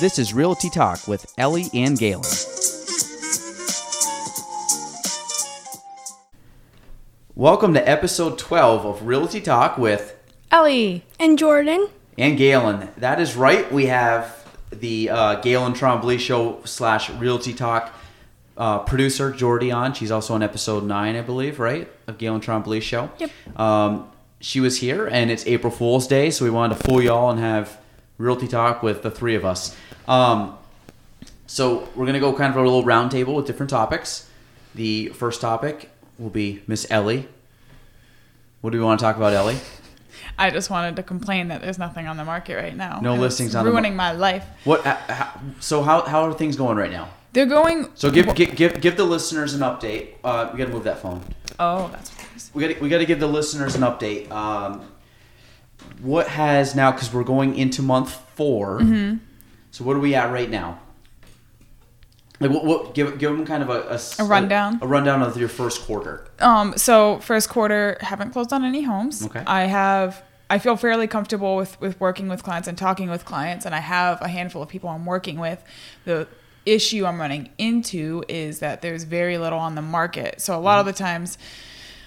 This is Realty Talk with Ellie and Gaelan. Welcome to episode 12 of Realty Talk with Ellie. And Jordan. and Gaelan. That is right. We have the uh, Gaelan Trombley Show slash Realty Talk uh, producer Jordy on. She's also on episode nine, I believe, right, of Gaelan Trombley Show. Yep. Um, she was here, and it's April Fool's Day, so we wanted to fool y'all and have Realty Talk with the three of us. Um, so we're gonna go kind of a little roundtable with different topics. The first topic will be Miss Ellie. What do we want to talk about, Ellie? I just wanted to complain that there's nothing on the market right now. No listings on the mar- ruining my life. What? Uh, how, so how how are things going right now? They're going. So give give give, give the listeners an update. Uh, we got to move that phone. Oh, that's what it is. We got we got to give the listeners an update. Um, what has now? Because we're going into month 4 Mm-hmm. So what are we at right now? Like what? what give give them kind of a a rundown? A, rundown of your first quarter. Um. So first quarter, haven't closed on any homes. Okay. I have. I feel fairly comfortable with with working with clients and talking with clients, and I have a handful of people I'm working with. The issue I'm running into is that there's very little on the market. So a lot of the times,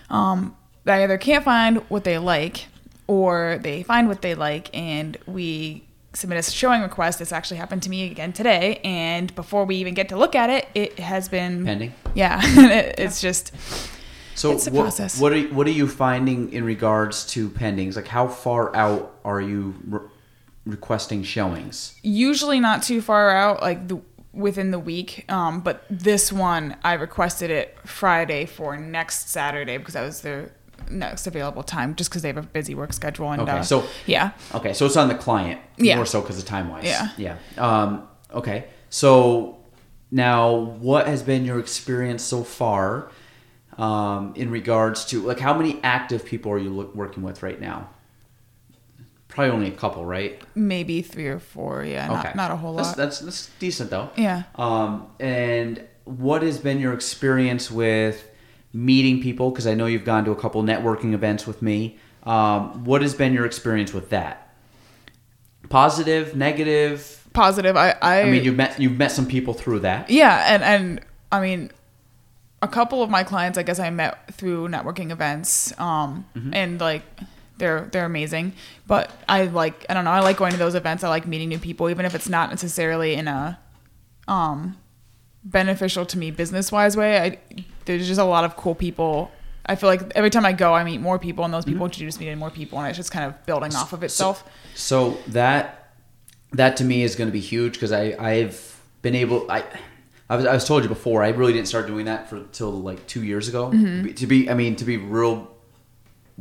um, they either can't find what they like, or they find what they like, and we submit a showing request. This actually happened to me again today, and before we even get to look at it, it has been Pending? Yeah, it, it's just So It's what, process. what are what are you finding in regards to pendings? Like how far out are you re- requesting showings? usually not too far out, like the within the week. Um, but this one, I requested it Friday for next Saturday because that was their next available time, just because they have a busy work schedule. And Okay, uh, so- yeah, Okay, so it's on the client Yeah. more so because of time wise. Yeah. Yeah. Um, okay, so now what has been your experience so far um, in regards to like how many active people are you look, working with right now? Probably only a couple, right? maybe three or four. Yeah, not, not a whole that's, lot. That's that's decent though. Yeah. Um, and what has been your experience with meeting people? Because I know you've gone to a couple networking events with me. Um, what has been your experience with that? Positive, negative? Positive. I, I, I mean, you've met you've met some people through that. Yeah, and and I mean, a couple of my clients, I guess I met through networking events, um, Mm-hmm. and like they're they're amazing. But I like I don't know, I like going to those events. I like meeting new people, even if it's not necessarily in a um beneficial to me business wise way. I there's just a lot of cool people. I feel like every time I go, I meet more people, and those people introduce me to more people, and it's just kind of building off of itself. So that that to me is going to be huge because I I've been able I. I was, I was told you before. I really didn't start doing that for till like two years ago. Mm-hmm. To be, I mean, to be real,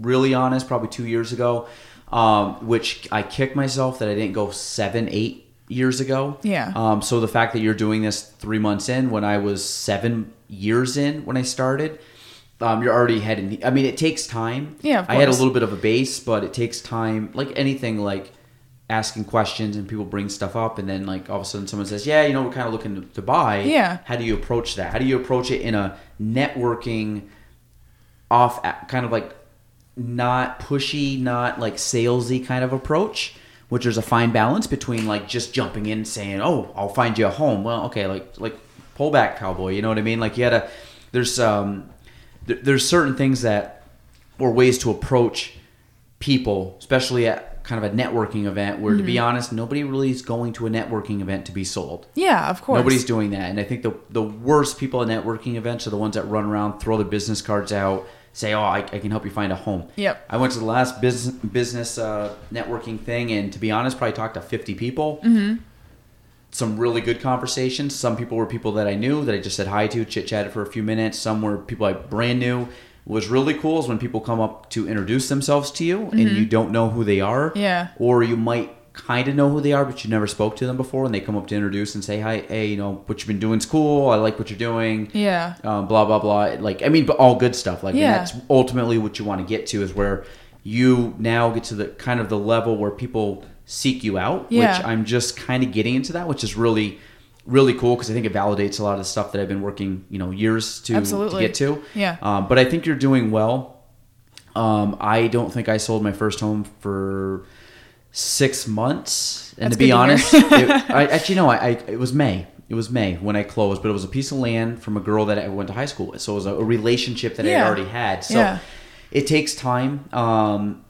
really honest, probably two years ago, um, which I kicked myself that I didn't go seven, eight years ago. Yeah. Um, so the fact that you're doing this three months in, when I was seven years in when I started, um, you're already heading. I mean, it takes time. Yeah, I had a little bit of a base, but it takes time. Like anything, like asking questions and people bring stuff up, and then like all of a sudden someone says, "Yeah, you know, we're kind of looking to, to buy." Yeah. How do you approach that? How do you approach it in a networking, off, kind of like not pushy, not like salesy kind of approach? Which there's a fine balance between like just jumping in and saying, "Oh, I'll find you a home." Well, okay, like like pull back, cowboy. You know what I mean? Like you gotta. There's um, there, there's certain things that or ways to approach people, especially at kind of a networking event where, to Mm-hmm. be honest, nobody really is going to a networking event to be sold. Yeah, of course. Nobody's doing that. And I think the, the worst people at networking events are the ones that run around, throw their business cards out, say, oh, I, I can help you find a home. Yep. I went to the last business, business uh, networking thing, and to be honest, probably talked to 50 people. Mm-hmm. Some really good conversations. Some people were people that I knew that I just said hi to, chit chatted for a few minutes. Some were people I brand new. What was really cool is when people come up to introduce themselves to you and you don't know who they are. Mm-hmm. Yeah. Or you might kind of know who they are, but you never spoke to them before, and they come up to introduce and say, "Hi, hey, you know what you've been doing is cool. I like what you're doing." Yeah. Um, blah blah blah. Like I mean, but all good stuff. Like Yeah. that's ultimately what you want to get to is where you now get to the kind of the level where people seek you out. Yeah. Which I'm just kind of getting into that, which is really really cool because I think it validates a lot of the stuff that I've been working you know years to, to Absolutely. get to. Yeah. Um, but I think you're doing well. Um, I don't think I sold my first home for six months, and That's to be good to honest, it, I, actually no, I, I it was May. It was May when I closed, but it was a piece of land from a girl that I went to high school with. So it was a, a relationship that I Yeah. had already had. So Yeah. it takes time. Um,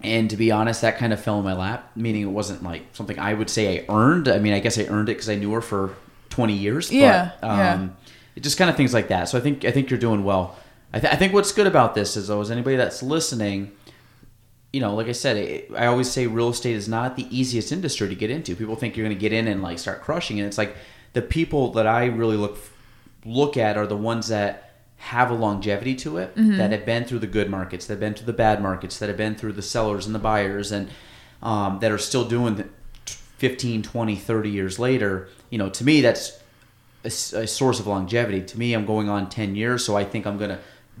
and to be honest, that kind of fell in my lap, meaning it wasn't like something I would say I earned. I mean, I guess I earned it because I knew her for 20 years. Yeah, But, um, yeah. It just kind of things like that. So I think I think you're doing well. I, th- I think what's good about this is though, is anybody that's listening, you know, like I said, it, I always say real estate is not the easiest industry to get into. People think you're going to get in and like start crushing, and it's like the people that I really look look at are the ones that have a longevity to it, that have been through the good markets, that have been through the bad markets, that have been through the sellers and the buyers, and um, that are still doing the 15, 20, 30 years later. You know, to me, that's a source of longevity. To me, I'm going on 10 years, so I think I'm going to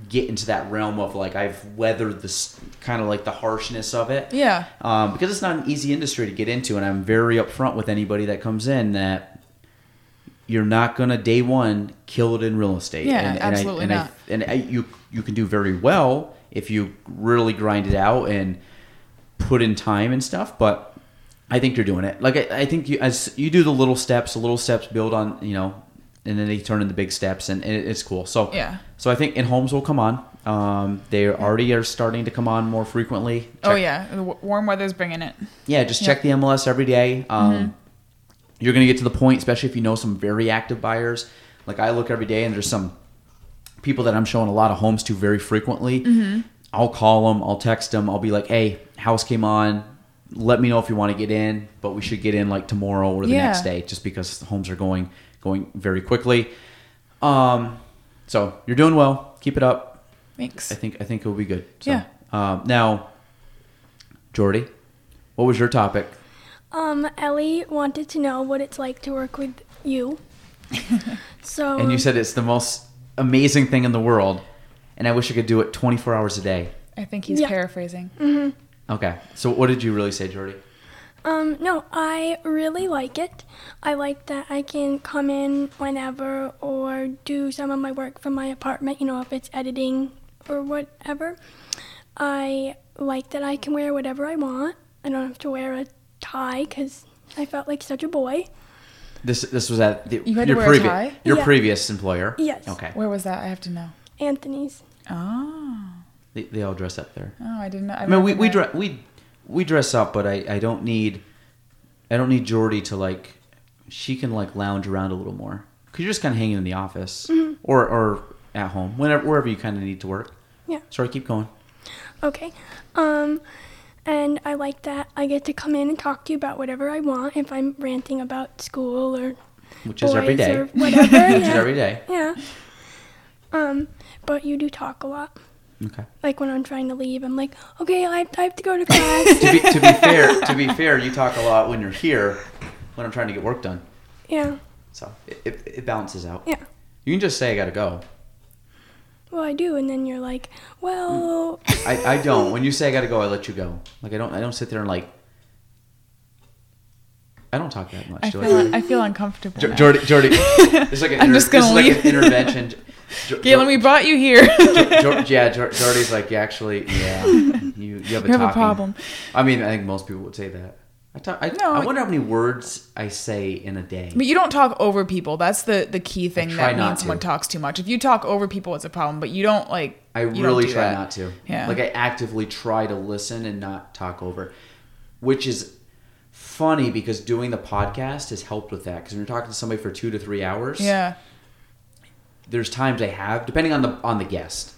get into that realm of like I've weathered this kind of like the harshness of it Yeah. um, because it's not an easy industry to get into, and I'm very upfront with anybody that comes in that you're not gonna day one kill it in real estate. Yeah, and, absolutely and not. and, I, and I, you you can do very well if you really grind it out and put in time and stuff, but. I think you're doing it. Like I, I think you as you do the little steps, the little steps build on you know, and then they turn into big steps, and, and it, it's cool. So Yeah. so I think in homes will come on. Um, they already are starting to come on more frequently. Oh yeah, the w- warm weather's bringing it. yeah, just check the MLS every day. Um, You're going to get to the point, especially if you know some very active buyers. Like I look every day, and there's some people that I'm showing a lot of homes to very frequently. I'll call them, I'll text them, I'll be like, "Hey, house came on. Let me know if you want to get in, but we should get in like tomorrow or the Yeah. next day, just because the homes are going going very quickly." Um, so you're doing well. Keep it up. Thanks. I think I think it'll be good. So, Yeah. Um, now, Jordy, what was your topic? Um, Ellie wanted to know what it's like to work with you. so And you said it's the most amazing thing in the world, and I wish I could do it 24 hours a day. I think he's Yeah. paraphrasing. Okay, so what did you really say, Jordy? Um, no, I really like it. I like that I can come in whenever or do some of my work from my apartment, you know, if it's editing or whatever. I like that I can wear whatever I want. I don't have to wear a tie because I felt like such a boy. This this was at the, You had to your wear a previous tie? your Yeah. previous employer. Yes. Okay. Where was that? I have to know. Anthony's. Oh, They, they all dress up there. oh, I didn't know. I mean, we we dress we we dress up, but I I don't need I don't need Jordy to like she can like lounge around a little more because you're just kind of hanging in the office Mm-hmm. or or at home whenever wherever you kind of need to work. Yeah. Sorry, keep going. Okay. Um, and I like that I get to come in and talk to you about whatever I want if I'm ranting about school or Which is every day. or whatever. Which is every day. Yeah. Um, but you do talk a lot. Okay. Like when I'm trying to leave, I'm like, okay, I, I have to go to class. to be to be fair, to be fair, you talk a lot when you're here, when I'm trying to get work done. yeah. So it, it, it balances out. Yeah. You can just say I gotta go. Well, I do, and then you're like, well, mm. I, I don't. When you say I gotta go, I let you go. Like I don't I don't sit there and like. I don't talk that much. I do feel, I feel uncomfortable. Jo- Jordy, Jordy, it's like an I'm inter- just gonna this is like leave. an intervention. Jo- Gaelan, we brought you here. Yeah, Jo- Jordy's like, yeah, actually, yeah, you you have a You have a problem. I mean, I think most people would say that. I talk. I, No, I wonder how many words I say in a day. But you don't talk over people. That's the the key thing that means someone talks too much. If you talk over people, it's a problem. But you don't like. I really do try that. not to. Yeah. Like I actively try to listen and not talk over, which is funny because doing the podcast has helped with that. Because when you're talking to somebody for two to three hours, Yeah. There's times I have, depending on the on the guest,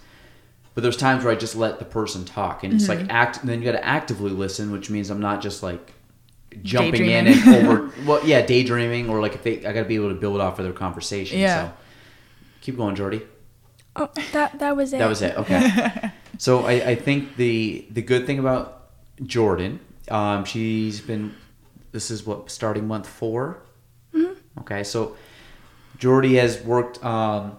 but there's times where I just let the person talk, and it's Mm-hmm. like act. And then you got to actively listen, which means I'm not just like jumping in and over. Well, yeah, daydreaming, or like if they, I got to be able to build off of their conversation. Yeah. So keep going, Jordy. oh, that that was it. That was it. Okay. so I, I think the the good thing about Jordan, um, she's been. This is what starting month 4 Okay, so Jordy has worked. Um,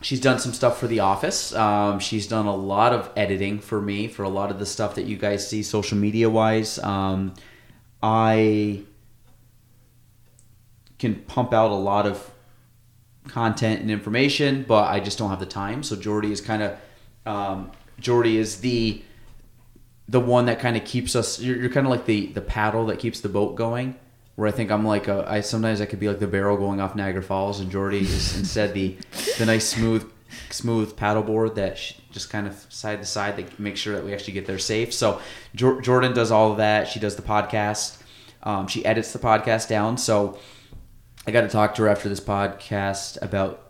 she's done some stuff for the office. Um, she's done a lot of editing for me for a lot of the stuff that you guys see social media wise. Um, I can pump out a lot of content and information, but I just don't have the time. So Jordy is kind of um, Jordy is the the one that kind of keeps us. You're, you're kind of like the the paddle that keeps the boat going. Where I think I'm like a, I sometimes I could be like the barrel going off Niagara Falls, and Jordy is instead the the nice smooth smooth paddleboard that sh- just kind of side to side that makes sure that we actually get there safe. So Jor- Jordan does all of that. She does the podcast. Um, she edits the podcast down. So I got to talk to her after this podcast about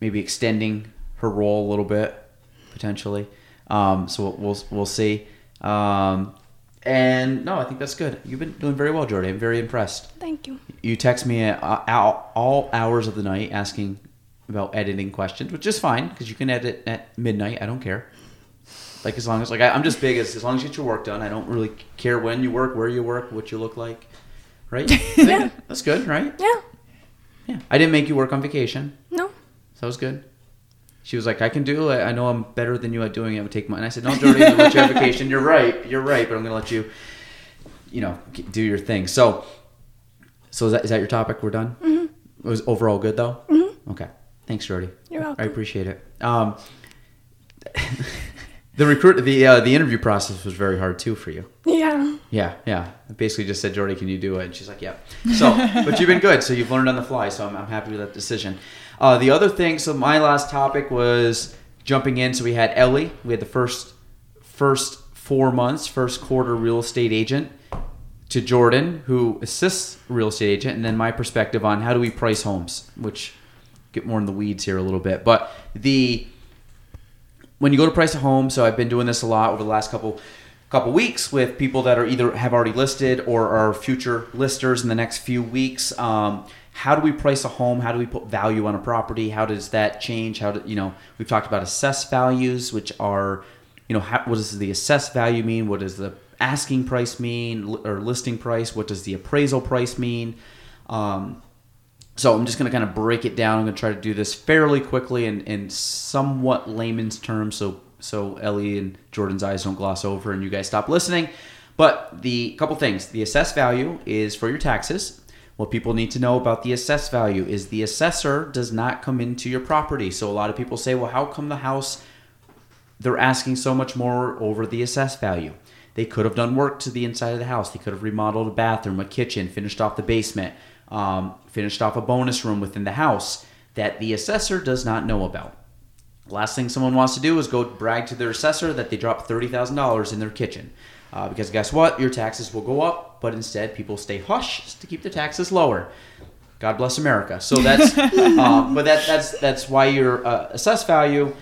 maybe extending her role a little bit potentially. Um, so we'll, we'll we'll see. Um, and no, I think that's good. You've been doing very well, Jordy. I'm very impressed. Thank you. You text me at uh, all, hours of the night asking about editing questions, which is fine because you can edit at midnight. I don't care. Like as long as like I, I'm just big as as long as you get your work done. I don't really care when you work, where you work, what you look like. Right? Yeah. That's good, right? Yeah. Yeah. I didn't make you work on vacation. No. So that was good. She was like, I can do it. I know I'm better than you at doing it. I would take mine. And I said, No, Jordy, I'm gonna let you have vacation. You're right. You're right. But I'm going to let you, you know, do your thing. So, so is that, is that your topic? We're done? Mm-hmm. It was overall good, though? Mm-hmm. Okay. Thanks, Jordy. You're welcome. I appreciate it. Um, the recruit, the uh, the interview process was very hard too for you. Yeah. Yeah, yeah. I basically just said, Jordy, can you do it? And she's like, yeah. So, but you've been good. So you've learned on the fly. So I'm, I'm happy with that decision. Uh, the other thing, so my last topic was jumping in. So we had Ellie. We had the first first four months, first quarter real estate agent to Jordan, who assists real estate agent, and then my perspective on how do we price homes, which get more in the weeds here a little bit. But the when you go to price a home, so I've been doing this a lot over the last couple couple weeks with people that are either have already listed or are future listers in the next few weeks. Um, how do we price a home? How do we put value on a property? How does that change? How do you know? We've talked about assess values, which are, you know, how, what does the assess value mean? What does the asking price mean, or listing price? What does the appraisal price mean? Um, so I'm just going to kind of break it down. I'm going to try to do this fairly quickly and in somewhat layman's terms, so so Ellie and Jordan's eyes don't gloss over and you guys stop listening. But the couple things: the assessed value is for your taxes. What people need to know about the assessed value is the assessor does not come into your property. So a lot of people say, "Well, how come the house they're asking so much more over the assessed value?" They could have done work to the inside of the house. They could have remodeled a bathroom, a kitchen, finished off the basement, um, finished off a bonus room within the house that the assessor does not know about. Last thing someone wants to do is go brag to their assessor that they dropped thirty thousand dollars in their kitchen, uh, because guess what? Your taxes will go up, but instead people stay hush to keep their taxes lower. God bless America. So that's, um, but that that's that's why your uh, assessed value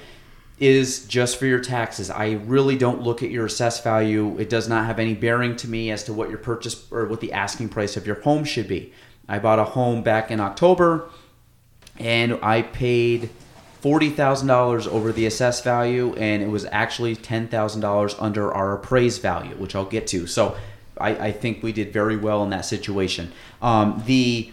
is just for your taxes. I really don't look at your assessed value. It does not have any bearing to me as to what your purchase or what the asking price of your home should be. I bought a home back in October and I paid forty thousand dollars over the assessed value, and it was actually ten thousand dollars under our appraised value, which I'll get to. So I, I think we did very well in that situation. Um, the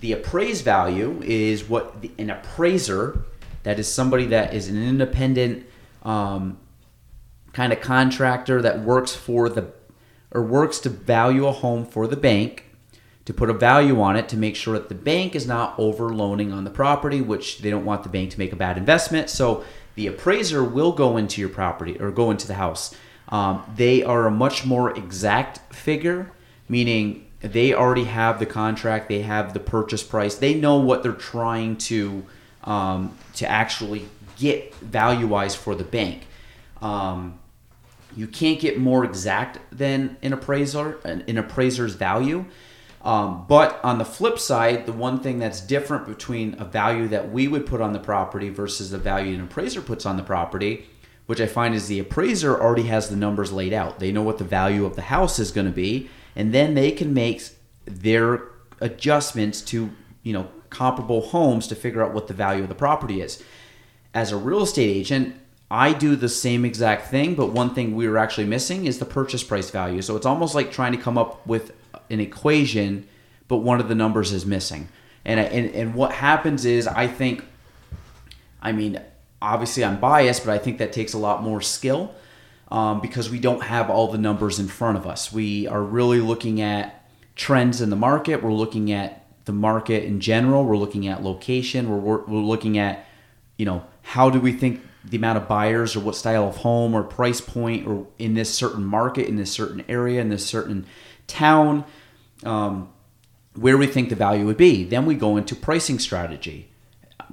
the appraised value is what the, an appraiser, that is somebody that is an independent um, kind of contractor that works for the or works to value a home for the bank to put a value on it to make sure that the bank is not over loaning on the property, which they don't want the bank to make a bad investment. So the appraiser will go into your property or go into the house. Um, they are a much more exact figure, meaning they already have the contract, they have the purchase price, they know what they're trying to um, to actually get value wise for the bank. Um, you can't get more exact than an appraiser, an, an appraiser's value. Um, but on the flip side, the one thing that's different between a value that we would put on the property versus the value an appraiser puts on the property, which I find is the appraiser already has the numbers laid out. They know what the value of the house is going to be, and then they can make their adjustments to you know comparable homes to figure out what the value of the property is. As a real estate agent, I do the same exact thing, but one thing we were actually missing is the purchase price value. So it's almost like trying to come up with an equation, but one of the numbers is missing. And, and and what happens is I think, I mean, obviously I'm biased, but I think that takes a lot more skill um, because we don't have all the numbers in front of us. We are really looking at trends in the market. We're looking at the market in general. We're looking at location. We're, we're, we're looking at, you know, how do we think the amount of buyers or what style of home or price point or in this certain market, in this certain area, in this certain town, um, where we think the value would be. Then we go into pricing strategy.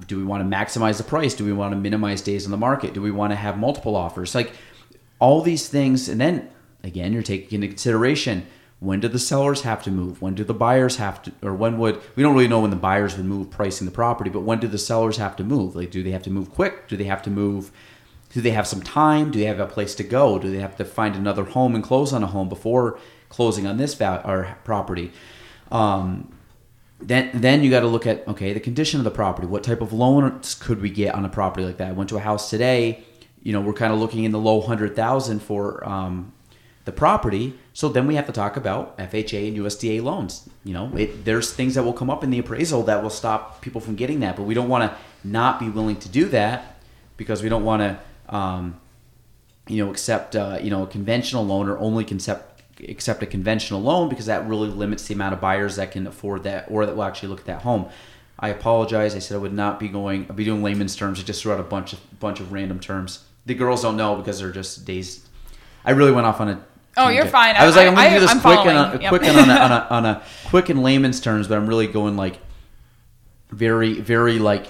Do we want to maximize the price? Do we want to minimize days on the market? Do we want to have multiple offers? Like all these things. And then again, you're taking into consideration when do the sellers have to move? When do the buyers have to, or when would, we don't really know when the buyers would move pricing the property, but when do the sellers have to move? Like, do they have to move quick? Do they have to move? Do they have some time? Do they have a place to go? Do they have to find another home and close on a home before closing on this val- or property? Um, then, then you got to look at okay the condition of the property. What type of loans could we get on a property like that? I went to a house today. You know, we're kind of looking in the low hundred thousand for um, the property. So then we have to talk about FHA and USDA loans. You know, it, there's things that will come up in the appraisal that will stop people from getting that, but we don't want to not be willing to do that because we don't want to, um, you know, accept uh, you know a conventional loan or only accept accept a conventional loan because that really limits the amount of buyers that can afford that or that will actually look at that home. I apologize. I said I would not be going. I'd be doing layman's terms. I just threw out a bunch of bunch of random terms. The girls don't know because they're just days. I really went off on a Oh, you're fine. I was like, I'm going to do this I'm quick and, following. a, Yep. quick and on a, on, a, on a quick and layman's terms, but I'm really going like very, very like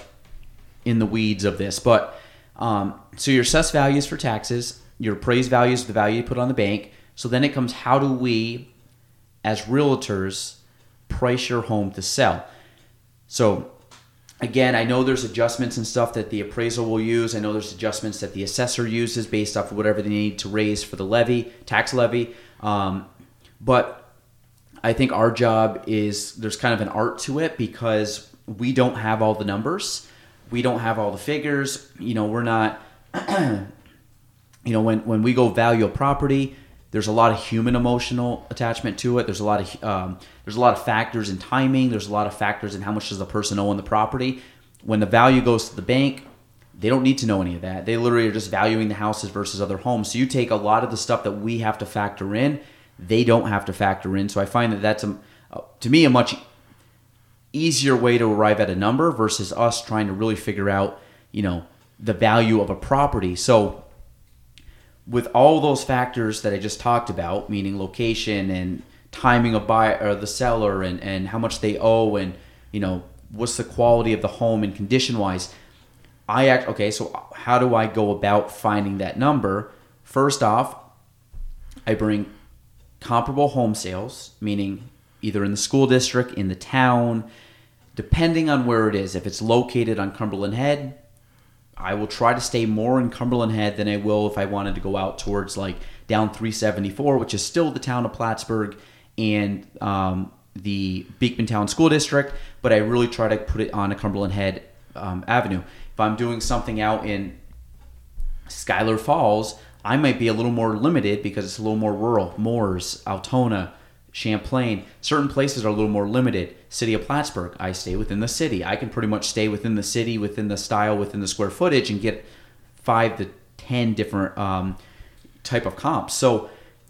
in the weeds of this. But um, so your assessed values for taxes, your appraised values, the value you put on the bank. So then it comes, how do we, as realtors, price your home to sell? So again, I know there's adjustments and stuff that the appraisal will use. I know there's adjustments that the assessor uses based off of whatever they need to raise for the levy, tax levy. Um, but I think our job is there's kind of an art to it because we don't have all the numbers, we don't have all the figures. You know, we're not. you know, when when we go value a property, there's a lot of human emotional attachment to it. There's a lot of um, there's a lot of factors in timing. There's a lot of factors in how much does the person owe on the property. When the value goes to the bank, they don't need to know any of that. They literally are just valuing the houses versus other homes. So you take a lot of the stuff that we have to factor in, they don't have to factor in. So I find that that's a, to me a much easier way to arrive at a number versus us trying to really figure out, you know, the value of a property. So with all those factors that I just talked about, meaning location and timing of buy or the seller and, and how much they owe and you know what's the quality of the home and condition wise, I act okay. So how do I go about finding that number? First off, I bring comparable home sales, meaning either in the school district, in the town, depending on where it is. If it's located on Cumberland Head, I will try to stay more in Cumberland Head than I will if I wanted to go out towards like down 374, which is still the town of Plattsburgh and um, the Beekmantown School District. But I really try to put it on a Cumberland Head um, Avenue. If I'm doing something out in Schuyler Falls, I might be a little more limited because it's a little more rural. Mooers, Altona, Champlain, certain places are a little more limited. City of Plattsburgh, I stay within the city. I can pretty much stay within the city, within the style, within the square footage, and get five to ten different um, type of comps. So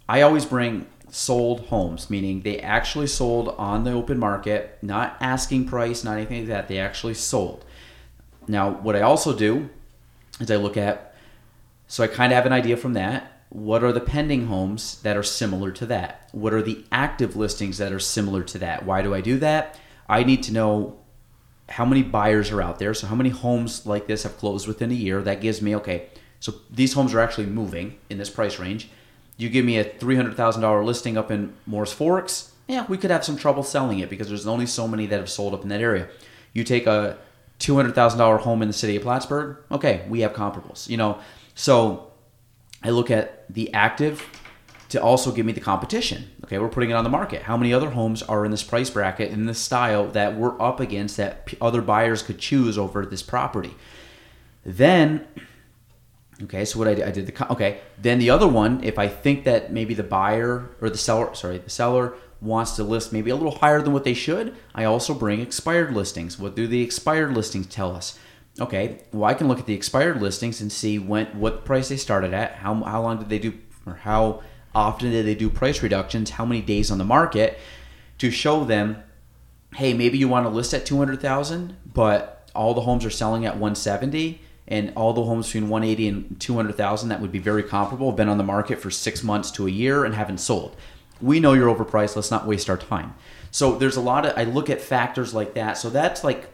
I always bring sold homes, meaning they actually sold on the open market, not asking price, not anything like that. They actually sold. Now, what I also do is I look at, so I kind of have an idea from that. What are the pending homes that are similar to that? What are the active listings that are similar to that? Why do I do that? I need to know how many buyers are out there. So, how many homes like this have closed within a year? That gives me, okay, so these homes are actually moving in this price range. You give me a $300,000 listing up in Mooers Forks, yeah, we could have some trouble selling it because there's only so many that have sold up in that area. You take a $200,000 home in the city of Plattsburgh, okay, we have comparables, you know. So I look at the active to also give me the competition. Okay, we're putting it on the market. How many other homes are in this price bracket in this style that we're up against that other buyers could choose over this property? Then Okay, so what I did, I did the okay. Then the other one, if I think that maybe the buyer or the seller, sorry, the seller wants to list maybe a little higher than what they should, I also bring expired listings. What do the expired listings tell us? Okay, well I can look at the expired listings and see when what price they started at, how how long did they do, or how often did they do price reductions, how many days on the market, to show them, hey, maybe you want to list at two hundred thousand, but all the homes are selling at one seventy and all the homes between 180 and 200,000 that would be very comparable have been on the market for six months to a year and haven't sold. We know you're overpriced. Let's not waste our time. So there's a lot of I look at factors like that. So that's like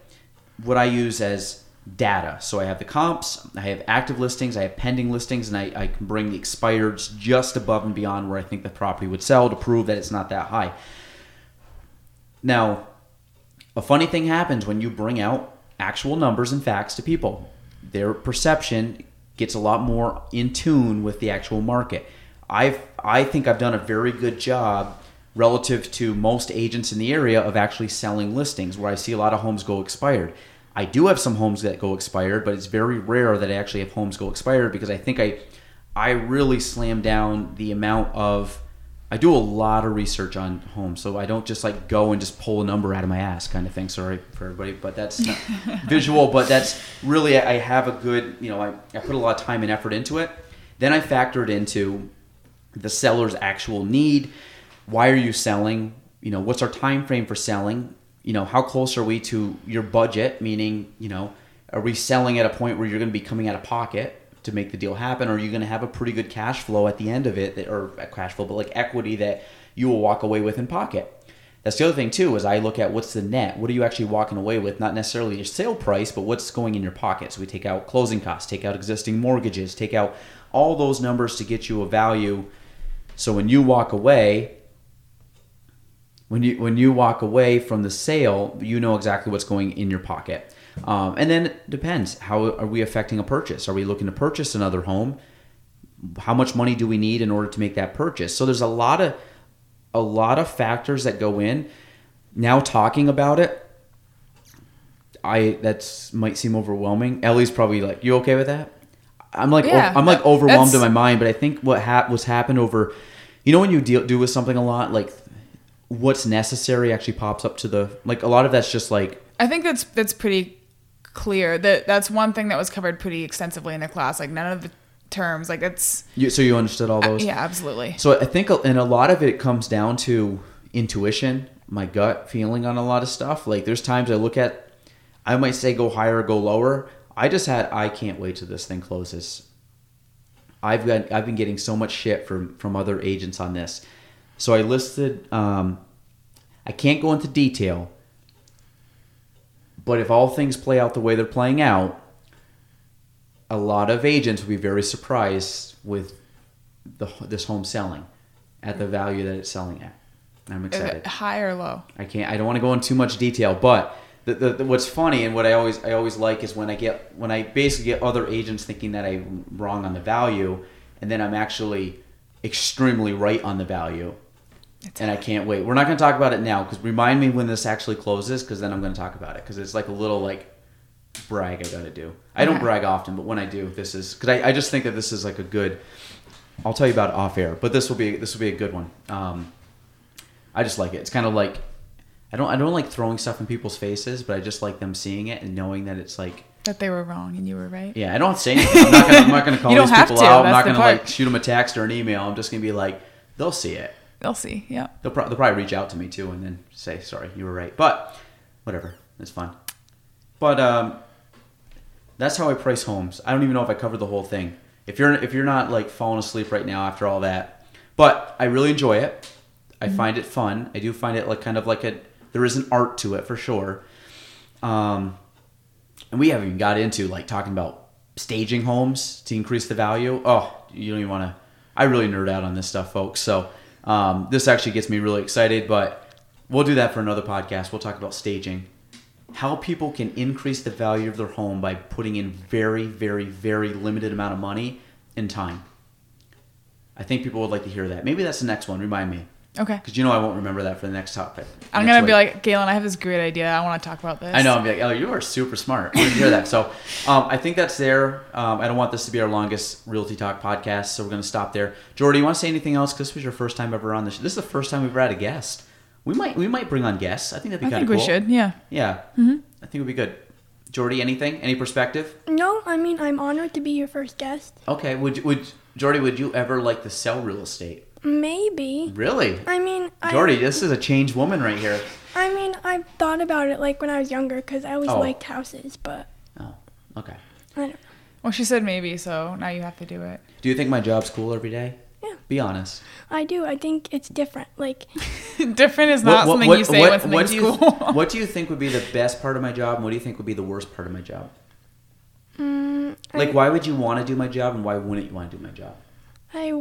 what I use as data. So I have the comps, I have active listings, I have pending listings, and I, I can bring the expireds just above and beyond where I think the property would sell to prove that it's not that high. Now, a funny thing happens when you bring out actual numbers and facts to people. Their perception gets a lot more in tune with the actual market. I've I think I've done a very good job relative to most agents in the area of actually selling listings where I see a lot of homes go expired. I do have some homes that go expired, but it's very rare that I actually have homes go expired because I think I I really slam down the amount of I do a lot of research on homes, so I don't just like go and just pull a number out of my ass kind of thing. Sorry for everybody, but that's not visual. But that's really I have a good you know I, I put a lot of time and effort into it. Then I factor it into the seller's actual need. Why are you selling? You know, what's our time frame for selling? You know, how close are we to your budget? Meaning, you know, are we selling at a point where you're going to be coming out of pocket to make the deal happen, or are you going to have a pretty good cash flow at the end of it, that, or uh, cash flow, but like equity that you will walk away with in pocket? That's the other thing too. Is I look at what's the net. What are you actually walking away with? Not necessarily your sale price, but what's going in your pocket. So we take out closing costs, take out existing mortgages, take out all those numbers to get you a value. So when you walk away, when you when you walk away from the sale, you know exactly what's going in your pocket. Um, and then it depends. How are we affecting a purchase? Are we looking to purchase another home? How much money do we need in order to make that purchase? So there's a lot of a lot of factors that go in. Now talking about it, I that's might seem overwhelming. Ellie's probably like, "You okay with that?" I'm like, Yeah, I'm like overwhelmed in my mind. But I think what ha- what's happened over, you know, when you deal do with something a lot, like what's necessary actually pops up to the like a lot of that's just like I think that's that's pretty clear. That that's one thing that was covered pretty extensively in the class. Like none of the terms, like it's you, so you understood all uh, those. yeah, absolutely. So I think, uh, and a lot of it comes down to intuition, my gut feeling on a lot of stuff. Like there's times I look at, I might say go higher or go lower. I just had, I can't wait till this thing closes. I've got, I've been getting so much shit from from other agents on this. So I listed, um, I can't go into detail, but if all things play out the way they're playing out, a lot of agents will be very surprised with the this home selling at the value that it's selling at. I'm excited. high or low? I can't. I don't want to go into too much detail, but the, the, the, what's funny and what I always I always like is when I get when I basically get other agents thinking that I'm wrong on the value, and then I'm actually extremely right on the value. And I can't wait. We're not going to talk about it now because remind me when this actually closes because then I'm going to talk about it because it's like a little like brag I got to do. I don't brag often, but when I do, this is because I, I just think that this is like a good. I'll tell you about it off air, but this will be this will be a good one. Um, I just like it. It's kind of like I don't I don't like throwing stuff in people's faces, but I just like them seeing it and knowing that it's like That they were wrong and you were right. yeah. I don't say anything. I'm not gonna I'm not gonna call these people to. out. I'm not gonna part. like shoot them a text or an email. I'm just gonna be like they'll see it. They'll see. Yeah. They'll, pro- they'll probably reach out to me too and then say sorry you were right. But whatever, it's fine. But um, that's how I price homes. I don't even know if I covered the whole thing. If you're if you're not like falling asleep right now after all that, but I really enjoy it. I find it fun. I do find it like kind of like a there is an art to it for sure. Um, and we haven't even got into like talking about staging homes to increase the value. Oh, you don't even want to. I really nerd out on this stuff, folks. So um, this actually gets me really excited. But we'll do that for another podcast. We'll talk about staging, how people can increase the value of their home by putting in very, very, very limited amount of money and time. I think people would like to hear that. Maybe that's the next one. Remind me, Okay. because you know I won't remember that for the next topic. I'm next gonna be week. like, Gaelan, I have this great idea. I want to talk about this. I know. I'm like, oh, you are super smart. We hear that. So, um, I think that's there. Um, I don't want this to be our longest Realty Talk podcast, so we're going to stop there. Jordy, you want to say anything else? Because this was your first time ever on this. This is the first time we've ever had a guest. We might we might bring on guests. I think that'd be kind. I think we should. Yeah. Yeah, mm-hmm. I think it would be good. Jordy, anything? Any perspective? No, I mean I'm honored to be your first guest. Okay. Would would Jordy? Would you ever like to sell real estate? Maybe. Really? I mean, I, Jordy, this is a changed woman right here. I mean, I've thought about it like when I was younger because I always Oh. liked houses, but Oh, okay. I don't. Well, she said maybe, so now you have to do it. Do you think my job's cool every day? Yeah. Be honest. I do. I think it's different. Like, Different is not something you say when something's do you, cool. what do you think would be the best part of my job, and what do you think would be the worst part of my job? mm, Like, I, why would you want to do my job, and why wouldn't you want to do my job? I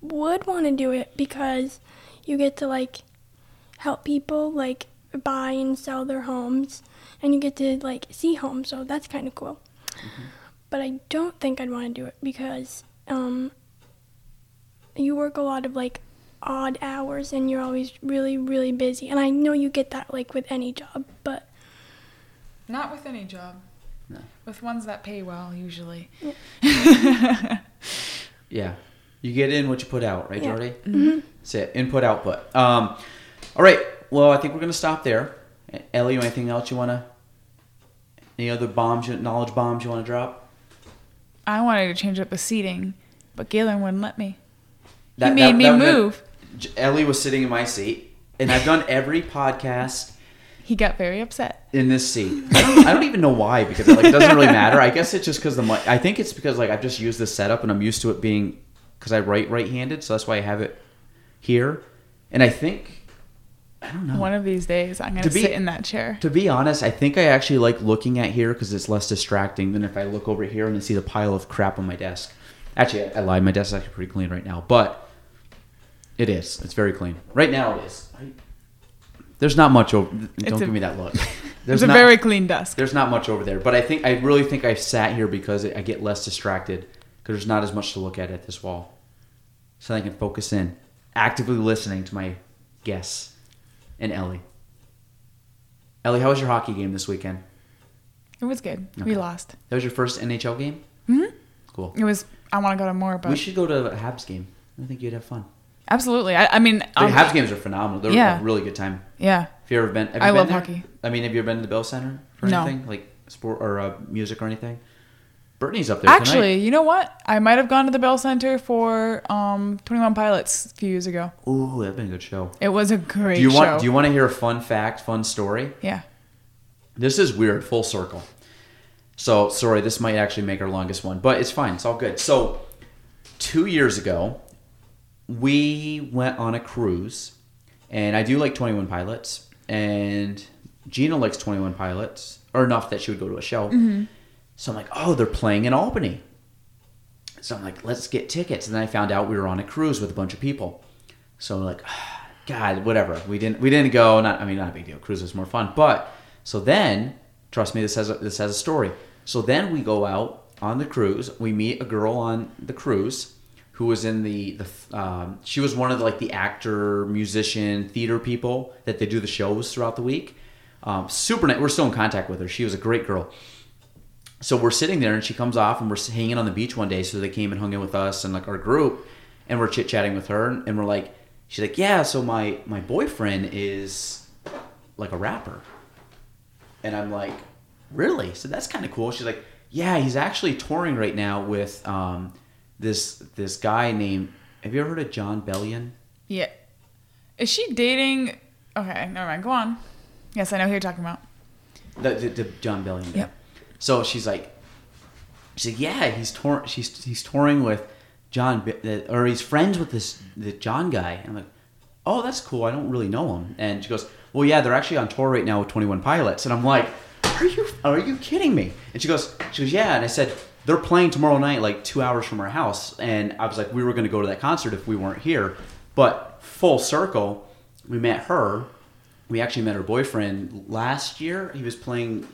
would want to do it because you get to like help people like buy and sell their homes, and you get to like see homes. So that's kind of cool. But I don't think I'd want to do it because um, you work a lot of like odd hours and you're always really really busy. And I know you get that like with any job, but Not with any job. No. With ones that pay well, usually. Yeah, you get in what you put out, right, Yeah. Jordy? mhm. That's it. Input, output. Um, all right. Well, I think we're gonna stop there. Ellie, anything else you wanna? Any other bombs, knowledge bombs you want to drop? I wanted to change up the seating, but Gaelan wouldn't let me. That- he made that- me that move. J- Ellie was sitting in my seat, and I've done every podcast He got very upset. in this seat. I don't, I don't even know why because like, it doesn't really matter. I guess it's just because the mi- I think it's because like I've just used this setup and I'm used to it being because I write right-handed, so that's why I have it here. And I think I don't know. One of these days, I'm going To to be- sit in that chair. To be honest, I think I actually like looking at here because it's less distracting than if I look over here and I see the pile of crap on my desk. Actually, I, I lied. My desk is actually pretty clean right now, but it is. It's very clean right now. It is. I, there's not much over. Don't a- give me that look. It's There's a not, very clean desk. There's not much over there, but I think I really think I sat here because I get less distracted there's not as much to look at at this wall, so I can focus in, actively listening to my guests and Ellie. Ellie, how was your hockey game this weekend? It was good. Okay. We lost. That was your first NHL game. Mm hmm. Cool. It was. I want to go to more, but we should go to a Habs game. I think you'd have fun. absolutely. I, I mean, The Habs games are phenomenal. They're Yeah. a really good time. yeah. Have you ever been? Have you I been love there? hockey. I mean, have you ever been to the Bell Center for No. anything like sport or uh, music or anything? Brittany's up there Actually, you know what? I might have gone to the Bell Center for um, Twenty One Pilots a few years ago. tonight. Ooh, that'd been a good show. It was a great do you want? show. Do you want to hear a fun fact, fun story? yeah. This is weird, full circle. So sorry, this might actually make our longest one, but it's fine. It's all good. So two years ago, we went on a cruise, and I do like Twenty One Pilots, and Gina likes Twenty One Pilots, or enough that she would go to a show. So I'm like, oh, they're playing in Albany. So I'm like, let's get tickets. And then I found out we were on a cruise with a bunch of people. So I'm like, God, whatever. We didn't we didn't go. Not I mean, not a big deal. Cruise was more fun. But so then, trust me, this has a, this has a story. So then we go out on the cruise. We meet a girl on the cruise who was in the the um, she was one of the, like the actor, musician, theater people that they do the shows throughout the week. Um, super nice. We're still in contact with her. She was a great girl so we're sitting there and she comes off and we're hanging on the beach one day so they came and hung in with us and like our group and we're chit-chatting with her and we're like she's like yeah so my my boyfriend is like a rapper and i'm like really so that's kind of cool she's like yeah he's actually touring right now with um this this guy named have you ever heard of jon bellion Yeah. Is she dating? Okay, never mind. Go on. Yes, I know who you're talking about. the, the, the jon bellion guy. Yep. So she's like, she's like, yeah, he's tour- she's he's touring with Jon, or he's friends with this the Jon guy. And I'm like, oh, that's cool. I don't really know him. And she goes, well, yeah, they're actually on tour right now with Twenty One Pilots. And I'm like, are you are you kidding me? And she goes, she goes, yeah. And I said, they're playing tomorrow night, like two hours from our house. And I was like, we were going to go to that concert if we weren't here. But full circle, we met her. We actually met her boyfriend last year. He was playing.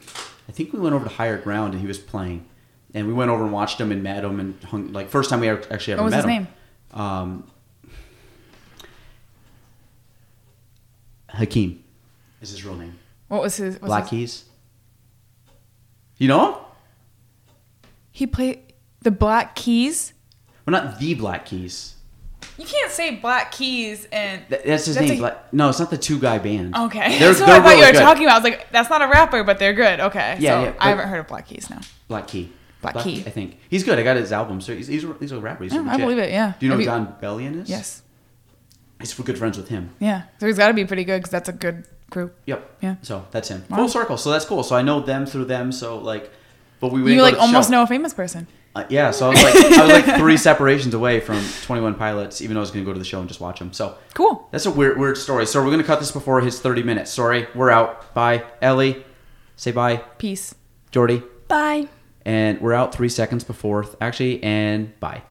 I think we went over to Higher Ground and he was playing, and we went over and watched him and met him and hung like first time we actually ever, actually ever What was met his him. name? Um, Hakeem is his real name. What was his? What's Black his, Keys. You know him? He played the Black Keys. Well, not the Black Keys. You can't say Black Keys and. Th- That's his That's name. a- Black, no, it's not the two guy band. Okay, They're- that's what they're I thought you were good. talking about. I was like, that's not a rapper, but they're good. Okay, Yeah, so yeah, I haven't heard of Black Keys now. Black Key. Black Key. I think he's good. I got his album. So he's he's, he's a rapper. He's Yeah, I believe it, yeah. Do you know Have who Jon Bellion is? Yes, He's good friends with him. yeah. So he's got to be pretty good because that's a good group. Yep. Yeah. So that's him. Wow. Full circle. So that's cool. So I know them through them. So like, but we You like almost show. know a famous person. Uh, yeah, so I was like, I was like three separations away from Twenty One Pilots, even though I was going to go to the show and just watch them. So Cool. that's a weird, weird story. So we're going to cut this before his thirty minutes. Sorry, we're out. Bye, Ellie. Say bye, Peace. Jordy. Bye. And we're out three seconds before, actually, and bye.